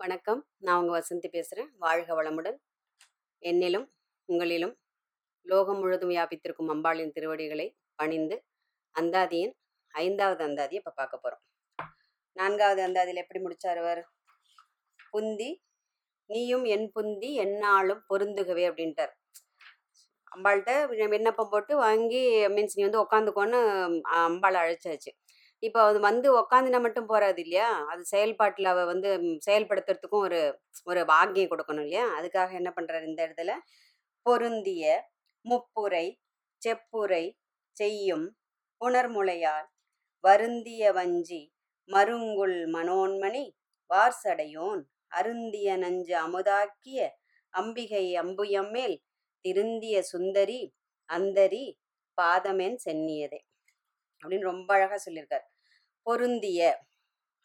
வணக்கம். நான் உங்கள் வசந்தி பேசுகிறேன் வாழ்க வளமுடன். என்னிலும் உங்களிலும் லோகம் முழுதும் வியாபித்திருக்கும் அம்பாளின் திருவடிகளை பணிந்து அந்தாதியின் ஐந்தாவது அந்தாதியை இப்போ பார்க்க போகிறோம் நான்காவது அந்தாதியில் எப்படி முடிச்சார் அவர்? புந்தி நீயும் என் புந்தி என்னாலும் பொருந்துகவே அப்படின்ட்டார். அம்பாள்கிட்ட விண்ணப்பம் போட்டு வாங்கி மீன்ஸ் நீ வந்து உட்காந்துக்கோன்னு அம்பாளை அழைச்சாச்சு. இப்போ அது வந்து உக்காந்துனா மட்டும் போறாது இல்லையா? அது செயல்பாட்டில் அவ வந்து செயல்படுத்துறதுக்கும் ஒரு ஒரு ஆக்ஞை கொடுக்கணும் இல்லையா? அதுக்காக என்ன பண்றாரு இந்த இடத்துல? பொருந்திய முப்புரை செப்புரை செய்யும் புனர்முளையால் வருந்திய வஞ்சி மருங்குள் மனோன்மணி வார்சடையோன் அருந்திய நஞ்சு அமுதாக்கிய அம்பிகை அம்புயம்மேல் திருந்திய சுந்தரி அந்தரி பாதமேன் சென்னியதே அப்படின்னு ரொம்ப அழகா சொல்லியிருக்கார். பொருந்திய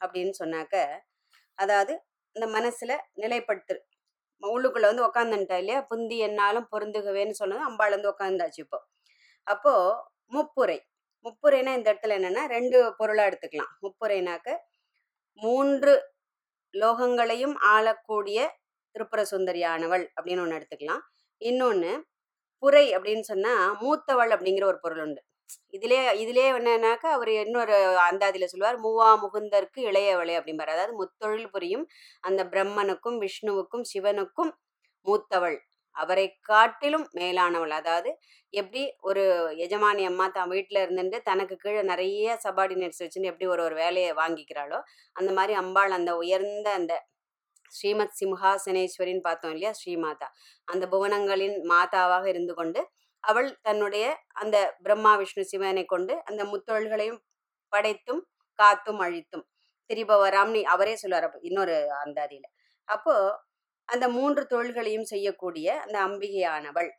அப்படின்னு சொன்னாக்க அதாவது இந்த மனசுல நிலைப்படுத்து உள்ளுக்குள்ள வந்து உக்காந்துட்டா இல்லையா? புந்தி என்னாலும் பொருந்துகவேன்னு சொன்னது அம்பாள் வந்து உக்காந்தாச்சு இப்போ. அப்போ முப்புரை முப்புரைனா இந்த இடத்துல என்னன்னா ரெண்டு பொருளா எடுத்துக்கலாம். முப்புரைனாக்க மூன்று லோகங்களையும் ஆளக்கூடிய திருப்புர சுந்தரியானவள் அப்படின்னு ஒன்று எடுத்துக்கலாம். இன்னொன்று புரை அப்படின்னு சொன்னால் மூத்தவள் அப்படிங்கிற ஒரு பொருள் உண்டு. இதிலே இதிலே என்னன்னாக்கா அவர் இன்னொரு அந்தாதியில சொல்லுவார் மூவா முகுந்தருக்கு இளையவளே அப்படிம்பார். அதாவது முத்தொழில் புரியும் அந்த பிரம்மனுக்கும் விஷ்ணுவுக்கும் சிவனுக்கும் மூத்தவள். அவரை காட்டிலும் மேலானவள். அதாவது எப்படி ஒரு எஜமானி அம்மா தான் வீட்டில் இருந்துட்டு தனக்கு கீழே நிறைய சபார்டினேட்ஸ் வச்சுன்னு எப்படி ஒரு ஒரு வேலையை வாங்கிக்கிறாளோ அந்த மாதிரி அம்பாள் அந்த உயர்ந்த அந்த ஸ்ரீமத் சிம்ஹாசனேஸ்வரின்னு பார்த்தோம் இல்லையா ஸ்ரீமாதா. அந்த புவனங்களின் மாதாவாக இருந்து கொண்டு அவள் தன்னுடைய அந்த பிரம்மா விஷ்ணு சிவனை கொண்டு அந்த முத்தொழில்களையும் படைத்தும் காத்தும் அழித்தும். திரிபவராம்னு அவரே சொல்லுவார் அப்போ இன்னொரு அந்தாதியில. அப்போ அந்த மூன்று தொழில்களையும் செய்யக்கூடிய அந்த அம்பிகையானவள்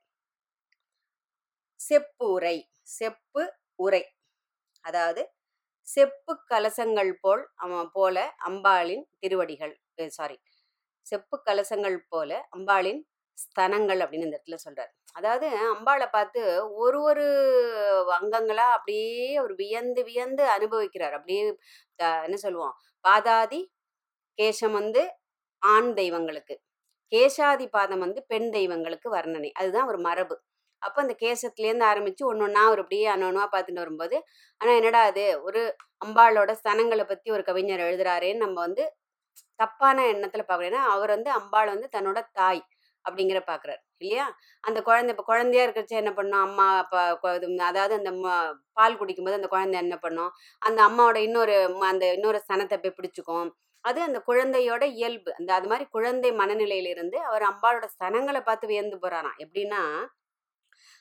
செப்பு உரை செப்பு உரை. அதாவது செப்பு கலசங்கள் போல் போல அம்பாளின் திருவடிகள் சாரி செப்பு கலசங்கள் போல அம்பாளின் ஸ்தனங்கள் அப்படின்னு இந்த இடத்துல சொல்றாரு. அதாவது அம்பாளை பார்த்து ஒரு ஒரு அங்கங்களா அப்படியே ஒரு வியந்து வியந்து அனுபவிக்கிறார். அப்படியே என்ன சொல்லுவோம்? பாதாதி கேசம் வந்து ஆண் தெய்வங்களுக்கு. கேசாதி பாதம் வந்து பெண் தெய்வங்களுக்கு வர்ணனை. அதுதான் ஒரு மரபு. அப்போ அந்த கேசத்துலேருந்து ஆரம்பிச்சு ஒன்று ஒன்றா ஒரு அப்படியே அன்னொன்னா பார்த்துட்டு வரும்போது ஆனால் என்னடா அது ஒரு அம்பாளோட ஸ்தனங்களை பற்றி ஒரு கவிஞர் எழுதுறாரேன்னு நம்ம வந்து தப்பான எண்ணத்தில் பார்க்குறேன்னா ஏன்னா அவர் வந்து அம்பாள் வந்து தன்னோட தாய். அப்படிங்கிற பார்க்குறாரு இல்லையா? அந்த குழந்தை இப்போ குழந்தையா இருக்கிறச்ச என்ன பண்ணும்? அம்மா அப்பா இது அதாவது அந்த ம- பால் குடிக்கும்போது அந்த குழந்தை என்ன பண்ணும்? அந்த அம்மாவோட இன்னொரு ம- அந்த இன்னொரு ஸ்தனத்தை போய் பிடிச்சிக்கும். அது அந்த குழந்தையோட இயல்பு. அந்த அது மாதிரி குழந்தை மனநிலையிலிருந்து அவர் அம்பாளோட சனங்களை பார்த்து வியந்து போறாராம். எப்படின்னா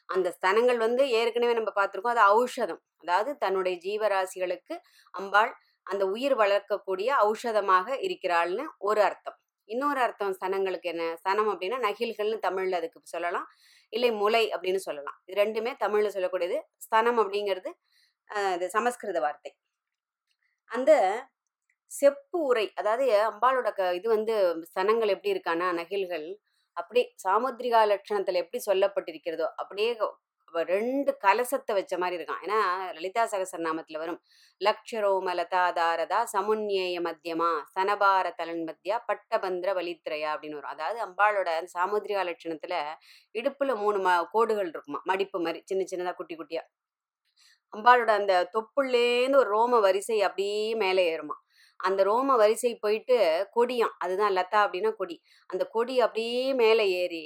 அந்த ஸ்தனங்கள் வந்து ஏற்கனவே நம்ம பார்த்துருக்கோம் அது ஔஷதம். அதாவது தன்னுடைய ஜீவராசிகளுக்கு அம்பாள் அந்த உயிர் வளர்க்கக்கூடிய ஔஷதமாக இருக்கிறாள்னு ஒரு அர்த்தம். இன்னொரு அர்த்தம் ஸ்தனங்களுக்கு என்ன? ஸ்தனம் அப்படின்னா நகில்கள்னு தமிழ்ல அதுக்கு சொல்லலாம். இல்லை முலை அப்படின்னு சொல்லலாம். இது ரெண்டுமே தமிழ்ல சொல்லக்கூடியது. ஸ்தனம் அப்படிங்கிறது இது சமஸ்கிருத வார்த்தை. அந்த செப்பு உரை அதாவது அம்பாளோட க இது வந்து சனங்கள் எப்படி இருக்கானா நகில்கள் அப்படியே சாமுத்ரிகா லட்சணத்துல எப்படி சொல்லப்பட்டிருக்கிறதோ அப்படியே ரெண்டு கலசத்தை வச்ச மாதிரி இருக்கான் ஏன்னா லலிதா சகசரநாமத்தில் வரும். லக்ஷரோம லதாதாரதா சமுன்யேய மத்தியமா சனபார தலன் மத்தியா பட்டபந்திர வலித்திரையா அப்படின்னு வரும். அதாவது அம்பாளோட சாமுத்ரிகா லட்சணத்துல இடுப்புல மூணு ம கோடுகள் இருக்குமா மடிப்பு மாதிரி சின்ன சின்னதாக குட்டி குட்டியா. அம்பாளோட அந்த தொப்புள்ளேந்து ஒரு ரோம வரிசை அப்படியே மேலே ஏறுமா. அந்த ரோம வரிசை போயிட்டு கொடியாம். அதுதான் லதா அப்படின்னா கொடி. அந்த கொடி அப்படியே மேலே ஏறி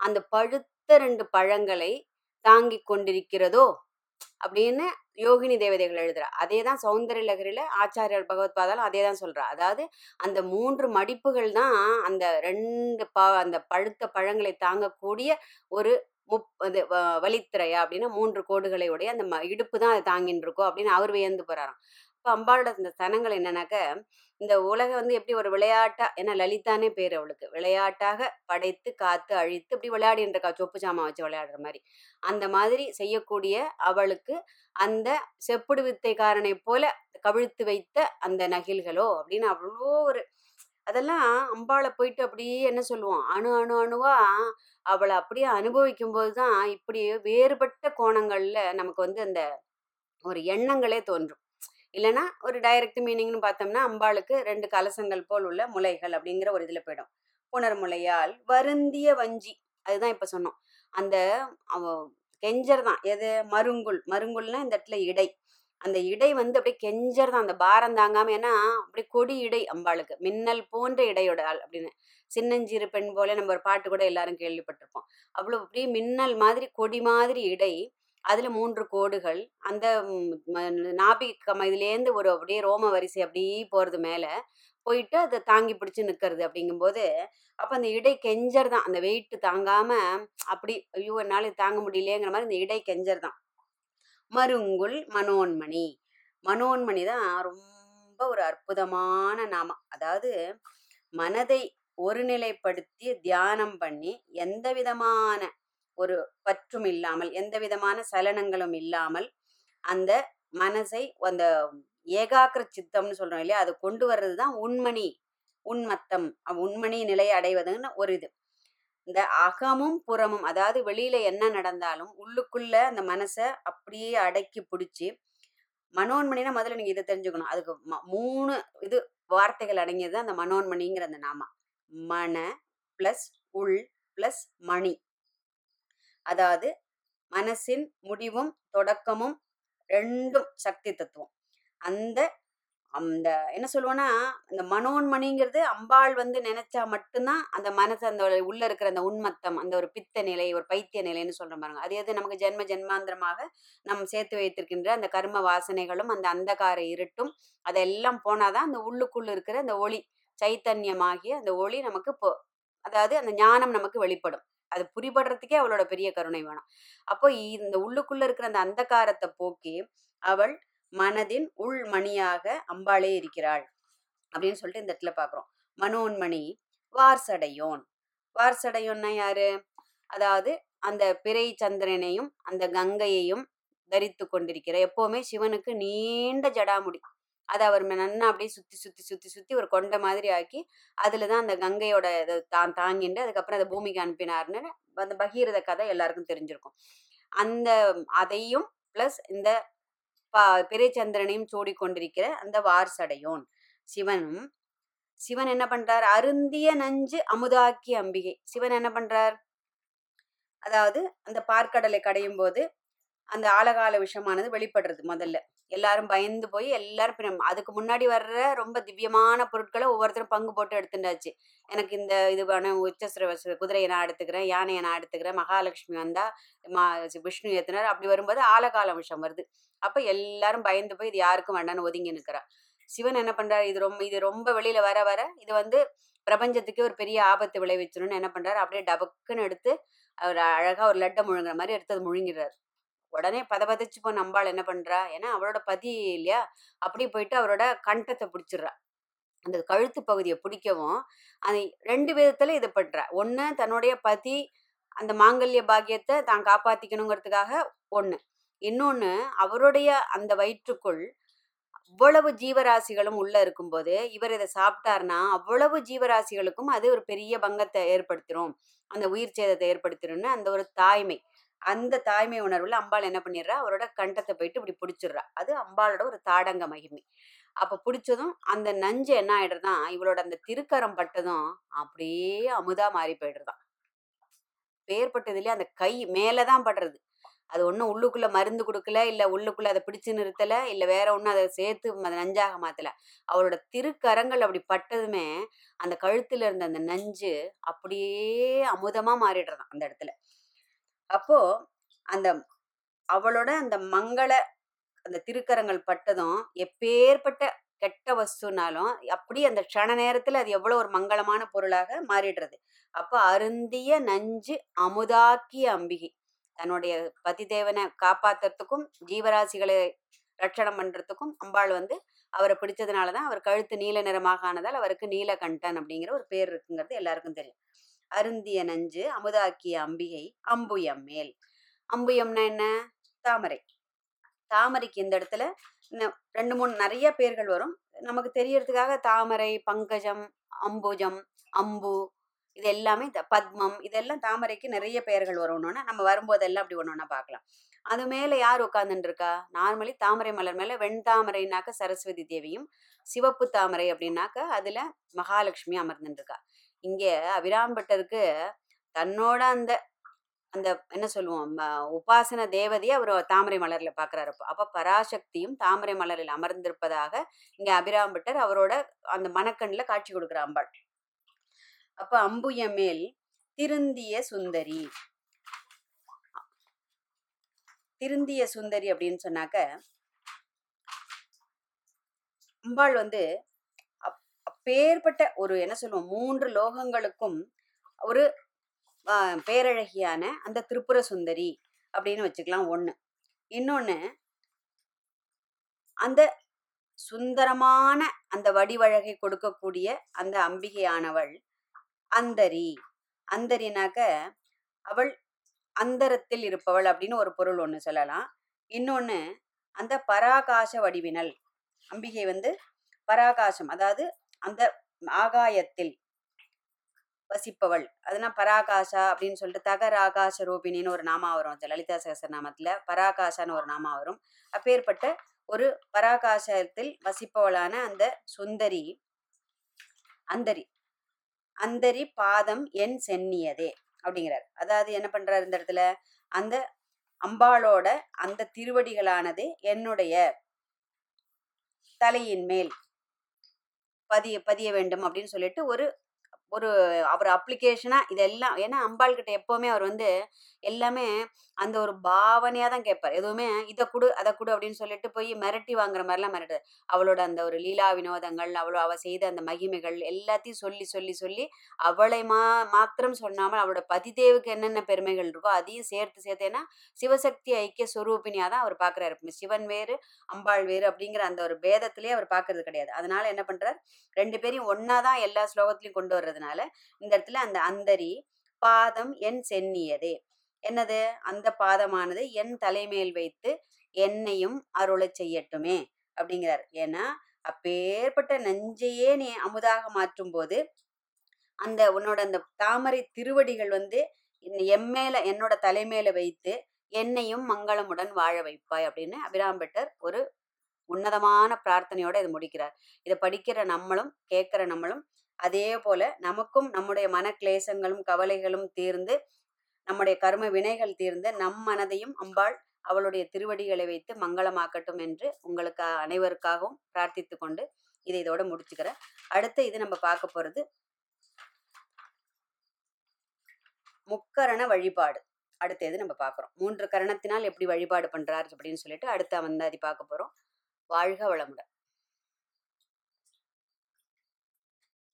அந்த பழுத்த ரெண்டு பழங்களை தாங்கி கொண்டிருக்கிறதோ? அப்படின்னு யோகினி தேவதைகள் எழுதுறா. அதே தான் சௌந்தரிய லகரில ஆச்சாரியர் பகவத் பாதாலும் அதே தான் சொல்றா. அதாவது அந்த மூன்று மடிப்புகள் தான் அந்த ரெண்டு ப அந்த பழுத்த பழங்களை தாங்கக்கூடிய ஒரு முப் அது வ- வலித்திரையா அப்படின்னா மூன்று கோடுகளை உடைய அந்த ம- இடுப்பு தான் அதை தாங்கின்னு இருக்கோ அப்படின்னு அவர் வியந்து போறாராம். அம்பாளோட இந்த தனங்கள் என்னன்னாக்க இந்த உலகம் வந்து எப்படி ஒரு விளையாட்டா ஏன்னா லலிதானே பேர் அவளுக்கு. விளையாட்டாக படைத்து காத்து அழித்து இப்படி விளையாடின்றக்கா சொப்பு சாமான் வச்சு விளையாடுற மாதிரி. அந்த மாதிரி செய்யக்கூடிய அவளுக்கு அந்த செப்புடு வித்தைக்காரனை போல கவிழ்த்து வைத்த அந்த நகில்களோ அப்படின்னு அவ்வளோ ஒரு அதெல்லாம் அம்பாளை போயிட்டு அப்படியே என்ன சொல்லுவோம் அணு அணு அணுவா அவளை அப்படியே அனுபவிக்கும் போது தான் இப்படி வேறுபட்ட கோணங்கள்ல நமக்கு வந்து அந்த ஒரு எண்ணங்களே தோன்றும். இல்லைன்னா ஒரு டைரக்ட் மீனிங்னு பார்த்தோம்னா அம்பாளுக்கு ரெண்டு கலசங்கள் போல் உள்ள முலைகள் அப்படிங்கிற ஒரு இதில் போயிடும். புனர்முலையால் வருந்திய வஞ்சி அதுதான் இப்போ சொன்னோம். அந்த அவ கெஞ்சர் தான். எது? மருங்குல் மருங்குல்னா இந்த இடத்துல இடை. அந்த இடை வந்து அப்படியே கெஞ்சர் தான். அந்த பாரம் தாங்காம ஏன்னா அப்படியே கொடி இடை அம்பாளுக்கு. மின்னல் போன்ற இடையோட ஆள் அப்படின்னு. சின்னஞ்சிறு பெண் போல நம்ம ஒரு பாட்டு கூட எல்லாரும் கேள்விப்பட்டிருப்போம். அவ்வளோ அப்படியே மின்னல் மாதிரி கொடி மாதிரி இடை. அதில் மூன்று கோடுகள். அந்த நாபிகம் நாபி கம இதுலேருந்து ஒரு அப்படியே ரோம வரிசை அப்படியே போகிறது மேலே. போயிட்டு அதை தாங்கி பிடிச்சி நிற்கிறது அப்படிங்கும்போது அப்போ அந்த இடை கெஞ்சர் தான். அந்த வெயிட்டு தாங்காமல் அப்படி ஐயோ என்னால் தாங்க முடியலையேங்கிற மாதிரி இந்த இடை கெஞ்சர் தான். மருங்குல் மனோன்மணி. மனோன்மணி தான் ரொம்ப ஒரு அற்புதமான நாமம் அதாவது மனதை ஒருநிலைப்படுத்தி தியானம் பண்ணி எந்த விதமான ஒரு பற்றும் இல்லாமல் எந்த விதமான சலனங்களும் இல்லாமல் அந்த மனசை அந்த ஏகாக்கிர சித்தம்னு சொல்றோம் இல்லையா அதை கொண்டு வர்றது தான் உண்மணி உண்மத்தம் உண்மணி நிலையை அடைவதுன்னு ஒரு இது. இந்த அகமும் புறமும் அதாவது வெளியில என்ன நடந்தாலும் உள்ளுக்குள்ள அந்த மனசை அப்படியே அடக்கி பிடிச்சி மனோன்மணினா முதல்ல நீங்க இதை தெரிஞ்சுக்கணும். அதுக்கு ம- மூணு இது வார்த்தைகள் அடங்கியது அந்த மனோன்மணிங்கிற அந்த நாம. மன பிளஸ் உள் பிளஸ் மணி. அதாவது மனசின் முடிவும் தொடக்கமும் ரெண்டும் சக்தி தத்துவம். அந்த அந்த என்ன சொல்லுவோன்னா அந்த மனோன்மணிங்கிறது அம்பாள் வந்து நினைச்சா மட்டும்தான் அந்த மனசு அந்த உள்ள இருக்கிற அந்த உண்மத்தம் அந்த ஒரு பித்த நிலை ஒரு பைத்திய நிலைன்னு சொல்ற பாருங்க. அது எது? நமக்கு ஜென்ம ஜென்மாந்திரமாக நம் சேர்த்து வைத்திருக்கின்ற அந்த கர்ம வாசனைகளும் அந்த அந்தகார இருட்டும் அதெல்லாம் போனாதான் அந்த உள்ளுக்குள்ள இருக்கிற அந்த ஒளி சைத்தன்யமாகிய அந்த ஒளி நமக்கு போ அதாவது அந்த ஞானம் நமக்கு வெளிப்படும். அது புரிபடுறதுக்கே அவளோட பெரிய கருணை வேணும். அப்போ இந்த உள்ளுக்குள்ள இருக்கிற அந்த அந்தகாரத்தை போக்கி அவள் மனதின் உள் மணியாக அம்பாளே இருக்கிறாள் அப்படின்னு சொல்லிட்டு இந்த இடத்துல பாக்குறோம் மனோன்மணி வார்சடையோன். வார்சடையோன்னா யாரு? அதாவது அந்த பிறை சந்திரனையும் அந்த கங்கையையும் தரித்து கொண்டிருக்கிற எப்பவுமே சிவனுக்கு நீண்ட ஜடாமுடி. அதை அவர் நன்னா அப்படியே சுத்தி சுத்தி சுத்தி சுத்தி ஒரு கொண்டை மாதிரி ஆக்கி அதுலதான் அந்த கங்கையோட இதை தான் தாங்கிண்டு அதுக்கப்புறம் அதை பூமிக்கு அனுப்பினார்னு அந்த பகீரத கதை எல்லாருக்கும் தெரிஞ்சிருக்கும். அந்த அதையும் பிளஸ் இந்த பா பிறைச்சந்திரனையும் சூடிக்கொண்டிருக்கிற அந்த வார்சடையோன் சிவனும் சிவன் என்ன பண்றார்? அருந்திய நஞ்சு அமுதாக்கி அம்பிகை. சிவன் என்ன பண்றார்? அதாவது அந்த பார்க்கடலை கடையும் போது அந்த ஆழகால விஷமானது வெளிப்படுறது முதல்ல. எல்லாரும் பயந்து போய் எல்லாரும் பின்ன- அதுக்கு முன்னாடி வர்ற ரொம்ப திவ்யமான பொருட்களை ஒவ்வொருத்தரும் பங்கு போட்டு எடுத்துட்டாச்சு. எனக்கு இந்த இது வேணும் உச்சஸ்ர குதிரையை நான் எடுத்துக்கிறேன் யானையை நான் எடுத்துக்கிறேன் மகாலட்சுமி வந்தா மா விஷ்ணு ஏத்தினார். அப்படி வரும்போது ஆழகால விஷம் வருது. அப்ப எல்லாரும் பயந்து போய் இது யாருக்கும் வேண்டாம்னு ஒதுங்கி நிக்கிறா சிவன் என்ன பண்றாரு? இது ரொம்ப இது ரொம்ப வெளியில வர வர இது வந்து பிரபஞ்சத்துக்கே ஒரு பெரிய ஆபத்து விளைவிச்சிரும்னு என்ன பண்றாரு? அப்படியே டபக்குன்னு எடுத்து அவர் அழகா ஒரு லட்டை முழுங்குற மாதிரி எடுத்து அது முழுங்கிறார் உடனே பதபதச்சு போன அம்பாள் என்ன பண்றா? ஏன்னா அவளோட பதி இல்லையா? அப்படி போயிட்டு அவரோட கண்டத்தை பிடிச்சிடுறா. அந்த கழுத்து பகுதியை பிடிக்கவும் அது ரெண்டு விதத்துல இது பண்றா. ஒன்று தன்னுடைய பதி அந்த மாங்கல்ய பாக்கியத்தை தான் காப்பாத்திக்கணுங்கிறதுக்காக ஒன்று இன்னொன்று அவருடைய அந்த வயிற்றுக்குள் அவ்வளவு ஜீவராசிகளும் உள்ள இருக்கும்போது இவர் இதை சாப்பிட்டாருன்னா அவ்வளவு ஜீவராசிகளுக்கும் அது ஒரு பெரிய பங்கத்தை ஏற்படுத்திடும் அந்த உயிர் சேதத்தை ஏற்படுத்திடும்னு அந்த ஒரு தாய்மை. அந்த தாய்மை உணர்வுல அம்பாள் என்ன பண்ணிடுறா? அவரோட கண்டத்தை போயிட்டு இப்படி பிடிச்சிடுறா. அது அம்பாளோட ஒரு தாடங்க மகிமை. அப்ப பிடிச்சதும் அந்த நஞ்சு என்ன ஆயிடுறதான் இவளோட அந்த திருக்கரம் பட்டதும் அப்படியே அமுதா மாறி போயிடுறதாம். பேர்பட்டதுலயே அந்த கை மேலதான் படுறது. அது ஒன்றும் உள்ளுக்குள்ள மருந்து கொடுக்கல இல்லை உள்ளுக்குள்ள அதை பிடிச்சு நிறுத்தல இல்லை வேற ஒன்றும் அதை சேர்த்து அதை நஞ்சாக மாத்தல. அவளோட திருக்கரங்கள் அப்படி பட்டதுமே அந்த கழுத்துல இருந்த அந்த நஞ்சு அப்படியே அமுதமா மாறிடுறதான் அந்த இடத்துல. அப்போ அந்த அவளோட அந்த மங்கள அந்த திருக்கரங்கள் பட்டதும் எப்பேற்பட்ட கெட்ட வஸ்துனாலும் அப்படி அந்த க்ஷண நேரத்துல அது எவ்வளவு ஒரு மங்களமான பொருளாக மாறிடுறது. அப்போ அருந்திய நஞ்சு அமுதாக்கிய அம்பிகை. தன்னுடைய பதிதேவனை காப்பாத்துறதுக்கும் ஜீவராசிகளை ரட்சணம் பண்றதுக்கும் அம்பாள் வந்து அவரை பிடிச்சதுனாலதான் அவர் கழுத்து நீல நிறமாக ஆனதால் அவருக்கு நீலகண்டன் அப்படிங்கிற ஒரு பேர் இருக்குங்கிறது எல்லாருக்கும் தெரியும். அருந்திய நஞ்சு அமுதாக்கிய அம்பிகை அம்புயம் மேல். அம்புயம்னா என்ன? தாமரை. தாமரைக்கு இந்த இடத்துல? இன்னும் ரெண்டு மூணு நிறைய பேர்கள் வரும். நமக்கு தெரியறதுக்காக தாமரை பங்கஜம் அம்புஜம் அம்பு இது எல்லாமே பத்மம் இதெல்லாம் தாமரைக்கு நிறைய பெயர்கள் வரணும்னா நம்ம வரும்போதெல்லாம் அப்படி ஒன்று ஒன்றா பார்க்கலாம். அது மேலே யார் உட்காந்துட்டு இருக்கா நார்மலி தாமரை மலர் மேலே வெண்தாமரைனாக்க சரஸ்வதி தேவியும் சிவப்பு தாமரை அப்படின்னாக்க அதில் மகாலட்சுமி அமர்ந்துட்டு இருக்கா இங்கே அபிராம்பட்டருக்கு தன்னோட அந்த அந்த என்ன சொல்லுவோம் உபாசன தேவதையை அவர் தாமரை மலர்ல பார்க்கறாரு அப்போ அப்ப பராசக்தியும் தாமரை மலரில் அமர்ந்திருப்பதாக இங்க அபிராம்பட்டர் அவரோட அந்த மனக்கண்ணில் காட்சி கொடுக்குற அம்பாள். அப்ப அம்புய மேல் திருந்திய சுந்தரி. திருந்திய சுந்தரி அப்படின்னு சொன்னாக்க அம்பாள் வந்து அப்பேற்பட்ட ஒரு என்ன சொல்லுவோம் மூன்று லோகங்களுக்கும் ஒரு பேரழகியான அந்த திரிபுர சுந்தரி அப்படின்னு வச்சுக்கலாம் ஒண்ணு. இன்னொன்னு அந்த சுந்தரமான அந்த வடிவழகை கொடுக்கக்கூடிய அந்த அம்பிகையானவள் அந்தரி. அந்தரினாக்க அவள் அந்தரத்தில் இருப்பவள் அப்படின்னு ஒரு பொருள் ஒன்று சொல்லலாம். இன்னொன்று அந்த பராகாச வடிவினல். அம்பிகை வந்து பராகாசம் அதாவது அந்த ஆகாயத்தில் வசிப்பவள். அதுனா பராகாஷா அப்படின்னு சொல்லிட்டு தகர ஆகாச ரூபினின்னு ஒரு நாமா வரும். லலிதா லலிதா சகசரநாமத்துல பராகாஷான்னு ஒரு நாமா வரும். அப்பேற்பட்ட ஒரு பராகாசத்தில் வசிப்பவளான அந்த சுந்தரி அந்தரி அந்தரி பாதம் என் சென்னியதே அப்படிங்கிறார். அதாவது என்ன பண்றாரு இந்த இடத்துல? அந்த அம்பாளோட அந்த திருவடிகளானது என்னுடைய தலையின் மேல் பதிய பதிய வேண்டும் அப்படின்னு சொல்லிட்டு ஒரு ஒரு அவர் அப்ளிகேஷனாக இதெல்லாம் ஏன்னா அம்பாள் கிட்ட அவர் வந்து எல்லாமே அந்த ஒரு பாவனையா தான் கேட்பார். எதுவுமே இதை கொடு அதை கொடு அப்படின்னு சொல்லிட்டு போய் மிரட்டி வாங்குற மாதிரிலாம் மிரட்டு அவளோட அந்த ஒரு லீலா வினோதங்கள் அவளோ அவ செய்த அந்த மகிமைகள் எல்லாத்தையும் சொல்லி சொல்லி சொல்லி அவளை மா மாத்திரம் சொன்னாமல் அவளோட பதிதேவுக்கு என்னென்ன பெருமைகள் இருக்கோ அதையும் சேர்த்து சேர்த்து ஏன்னா சிவசக்தி ஐக்கிய சொரூபினியா தான் அவர் பார்க்குறாரு சிவன் வேறு அம்பாள் வேறு அப்படிங்கிற அந்த ஒரு பேதத்திலே அவர் பார்க்கறது கிடையாது. அதனால என்ன பண்ணுறார் ரெண்டு பேரையும் ஒன்றா தான் எல்லா ஸ்லோகத்திலையும் கொண்டு வர்றதுனால இந்த இடத்துல அந்த அந்தரி பாதம் என் சென்னியதே என்னது? அந்த பாதமானது என் தலைமேல் வைத்து என்னையும் அருளை செய்யட்டுமே அப்படிங்கிறார். ஏன்னா அப்பேற்பட்ட நெஞ்சையே நீ அமுதாக மாற்றும் போது அந்த உன்னோட அந்த தாமரை திருவடிகள் வந்து எம்மேல என்னோட தலைமையில வைத்து என்னையும் மங்களமுடன் வாழ வைப்பாய் அப்படின்னு அபிராம்பட்டர் ஒரு உன்னதமான பிரார்த்தனையோட இது முடிக்கிறார். இதை படிக்கிற நம்மளும் கேட்கிற நம்மளும் அதே போல நமக்கும் நம்முடைய மன கிளேசங்களும் கவலைகளும் தீர்ந்து நம்முடைய கர்ம வினைகள் தீர்ந்து நம் மனதையும் அம்பாள் அவளுடைய திருவடிகளை வைத்து மங்களமாக்கட்டும் என்று உங்களுக்கு அனைவருக்காகவும் பிரார்த்தித்து கொண்டு இதை இதோட முடிச்சுக்கிறேன். அடுத்து இது நம்ம பார்க்க போறது முக்கரண வழிபாடு. அடுத்த இது நம்ம பார்க்குறோம். மூன்று கரணத்தினால் எப்படி வழிபாடு பண்றாரு அப்படின்னு சொல்லிட்டு அடுத்த வந்து அதை பார்க்க போறோம். வாழ்க வளமுடன்.